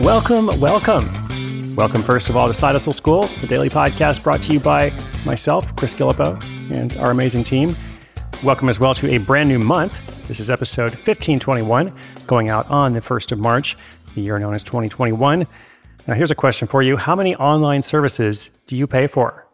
Welcome, welcome. Welcome, first of all, to Side Hustle School, the daily podcast brought to you by myself, Chris Guillebeau, and our amazing team. Welcome as well to a brand new month. This is episode 1521, going out on the 1st of March, the year known as 2021. Now, here's a question for you How many online services do you pay for?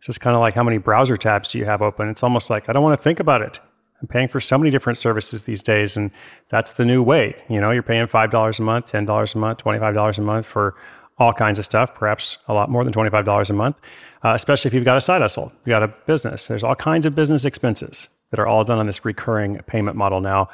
This is kind of like how many browser tabs do you have open? It's almost like I don't want to think about it. I'm paying for so many different services these days, and that's the new way. You know, you're paying $5 a month, $10 a month, $25 a month for all kinds of stuff, perhaps a lot more than $25 a month, uh, especially if you've got a side hustle, you've got a business. There's all kinds of business expenses that are all done on this recurring payment model now.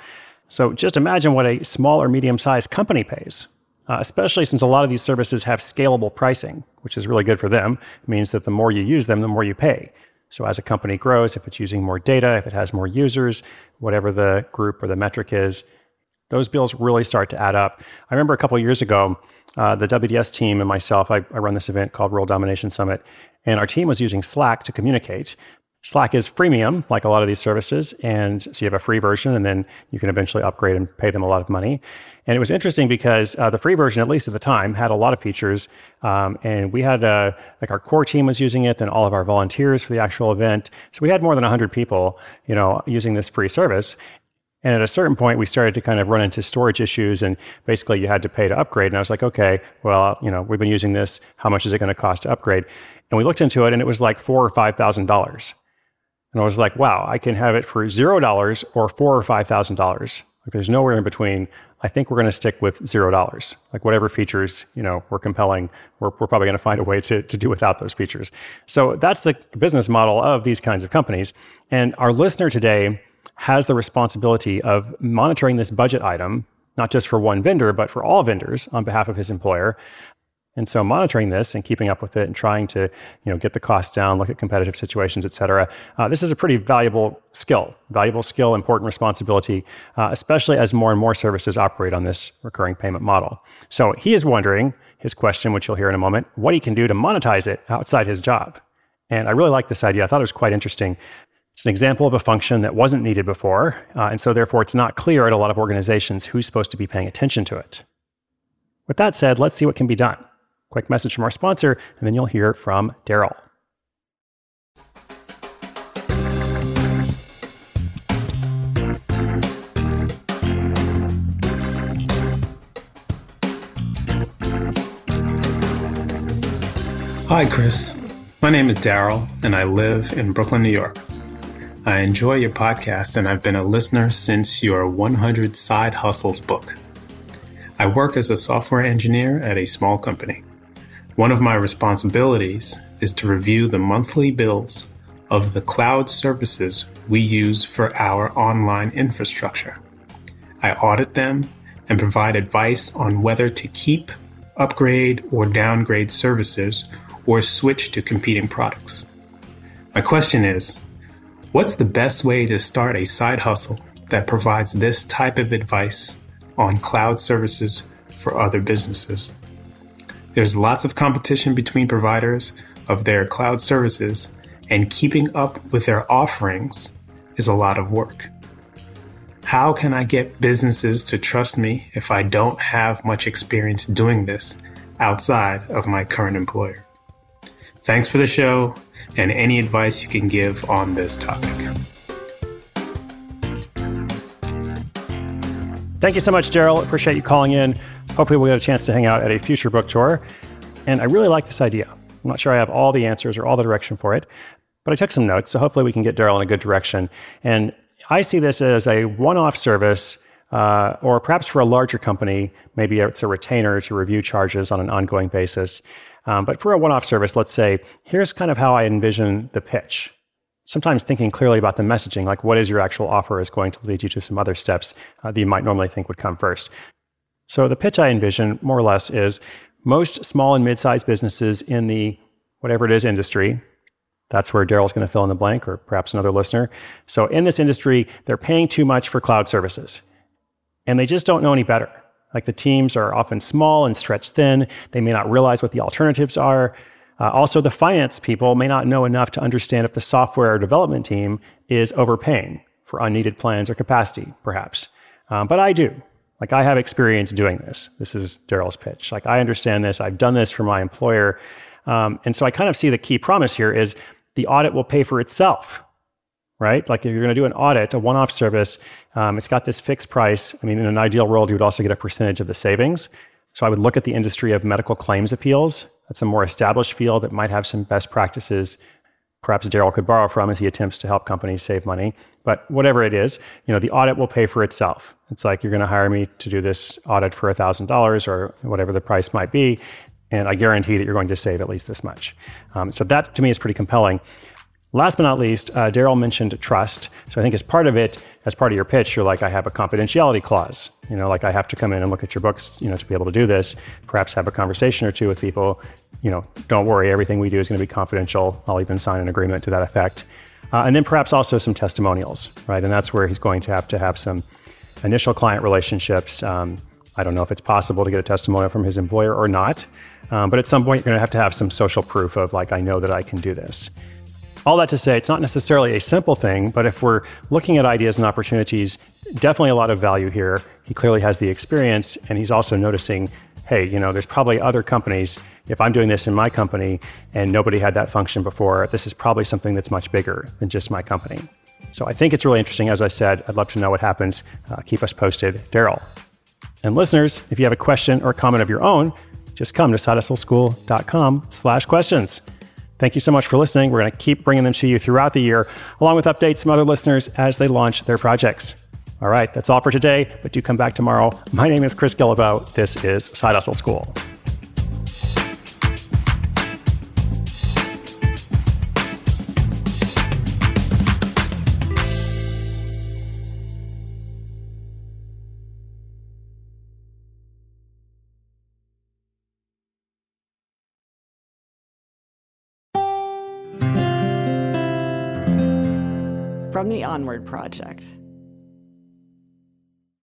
So just imagine what a small or medium sized company pays. Uh, especially since a lot of these services have scalable pricing, which is really good for them. It means that the more you use them, the more you pay. So as a company grows, if it's using more data, if it has more users, whatever the group or the metric is, those bills really start to add up. I remember a couple years ago, uh, the WDS team and myself, I, I run this event called World Domination Summit, and our team was using Slack to communicate. Slack is freemium, like a lot of these services. And so you have a free version, and then you can eventually upgrade and pay them a lot of money. And it was interesting because uh, the free version, at least at the time, had a lot of features. Um, and we had, uh, like, our core team was using it, and all of our volunteers for the actual event. So we had more than 100 people, you know, using this free service. And at a certain point, we started to kind of run into storage issues, and basically, you had to pay to upgrade. And I was like, okay, well, you know, we've been using this. How much is it going to cost to upgrade? And we looked into it, and it was like four or five thousand dollars. And I was like, wow, I can have it for zero dollars or four or five thousand dollars. Like there's nowhere in between. I think we're going to stick with zero dollars. Like whatever features, you know, we're compelling, we're, we're probably going to find a way to, to do without those features. So that's the business model of these kinds of companies. And our listener today has the responsibility of monitoring this budget item, not just for one vendor, but for all vendors on behalf of his employer. And so monitoring this and keeping up with it and trying to, you know, get the costs down, look at competitive situations, et cetera. Uh, this is a pretty valuable skill, valuable skill, important responsibility, uh, especially as more and more services operate on this recurring payment model. So he is wondering his question, which you'll hear in a moment, what he can do to monetize it outside his job. And I really like this idea. I thought it was quite interesting. It's an example of a function that wasn't needed before. Uh, and so therefore it's not clear at a lot of organizations who's supposed to be paying attention to it. With that said, let's see what can be done. Quick message from our sponsor, and then you'll hear from Daryl. Hi, Chris. My name is Daryl, and I live in Brooklyn, New York. I enjoy your podcast, and I've been a listener since your 100 Side Hustles book. I work as a software engineer at a small company. One of my responsibilities is to review the monthly bills of the cloud services we use for our online infrastructure. I audit them and provide advice on whether to keep, upgrade, or downgrade services or switch to competing products. My question is what's the best way to start a side hustle that provides this type of advice on cloud services for other businesses? There's lots of competition between providers of their cloud services, and keeping up with their offerings is a lot of work. How can I get businesses to trust me if I don't have much experience doing this outside of my current employer? Thanks for the show and any advice you can give on this topic. Thank you so much, Daryl. Appreciate you calling in. Hopefully, we'll get a chance to hang out at a future book tour. And I really like this idea. I'm not sure I have all the answers or all the direction for it, but I took some notes. So hopefully, we can get Daryl in a good direction. And I see this as a one off service. Uh, or perhaps for a larger company, maybe it's a retainer to review charges on an ongoing basis. Um, but for a one off service, let's say, here's kind of how I envision the pitch. sometimes thinking clearly about the messaging, like what is your actual offer, is going to lead you to some other steps uh, that you might normally think would come first. So the pitch I envision, more or less, is most small and mid-sized businesses in the whatever it is industry. That's where Daryl's going to fill in the blank, or perhaps another listener. So in this industry, they're paying too much for cloud services, and they just don't know any better. Like the teams are often small and stretched thin. They may not realize what the alternatives are. Uh, also, the finance people may not know enough to understand if the software or development team is overpaying for unneeded plans or capacity, perhaps. Um, but I do. Like, I have experience doing this. This is Daryl's pitch. Like, I understand this. I've done this for my employer. Um, and so I kind of see the key promise here is the audit will pay for itself, right? Like, if you're going to do an audit, a one off service, um, it's got this fixed price. I mean, in an ideal world, you would also get a percentage of the savings. So I would look at the industry of medical claims appeals that's a more established field that might have some best practices perhaps Daryl could borrow from as he attempts to help companies save money. But whatever it is, you know, the audit will pay for itself. It's like you're going to hire me to do this audit for $1,000 or whatever the price might be. And I guarantee that you're going to save at least this much. Um, so that to me is pretty compelling. Last but not least, uh, Daryl mentioned trust. So I think as part of it, as part of your pitch, you're like, I have a confidentiality clause. You know, like I have to come in and look at your books, you know, to be able to do this. Perhaps have a conversation or two with people. You know, don't worry, everything we do is going to be confidential. I'll even sign an agreement to that effect. Uh, and then perhaps also some testimonials, right? And that's where he's going to have to have some initial client relationships. Um, I don't know if it's possible to get a testimonial from his employer or not, um, but at some point you're going to have to have some social proof of like, I know that I can do this. All that to say, it's not necessarily a simple thing, but if we're looking at ideas and opportunities, definitely a lot of value here. He clearly has the experience, and he's also noticing hey, you know, there's probably other companies. If I'm doing this in my company and nobody had that function before, this is probably something that's much bigger than just my company. So I think it's really interesting. As I said, I'd love to know what happens. Uh, keep us posted. Daryl. And listeners, if you have a question or comment of your own, just come to sidehustleschool.com slash questions. Thank you so much for listening. We're going to keep bringing them to you throughout the year, along with updates from other listeners as they launch their projects. All right, that's all for today, but do come back tomorrow. My name is Chris Guillebeau. This is Side Hustle School. from the Onward Project.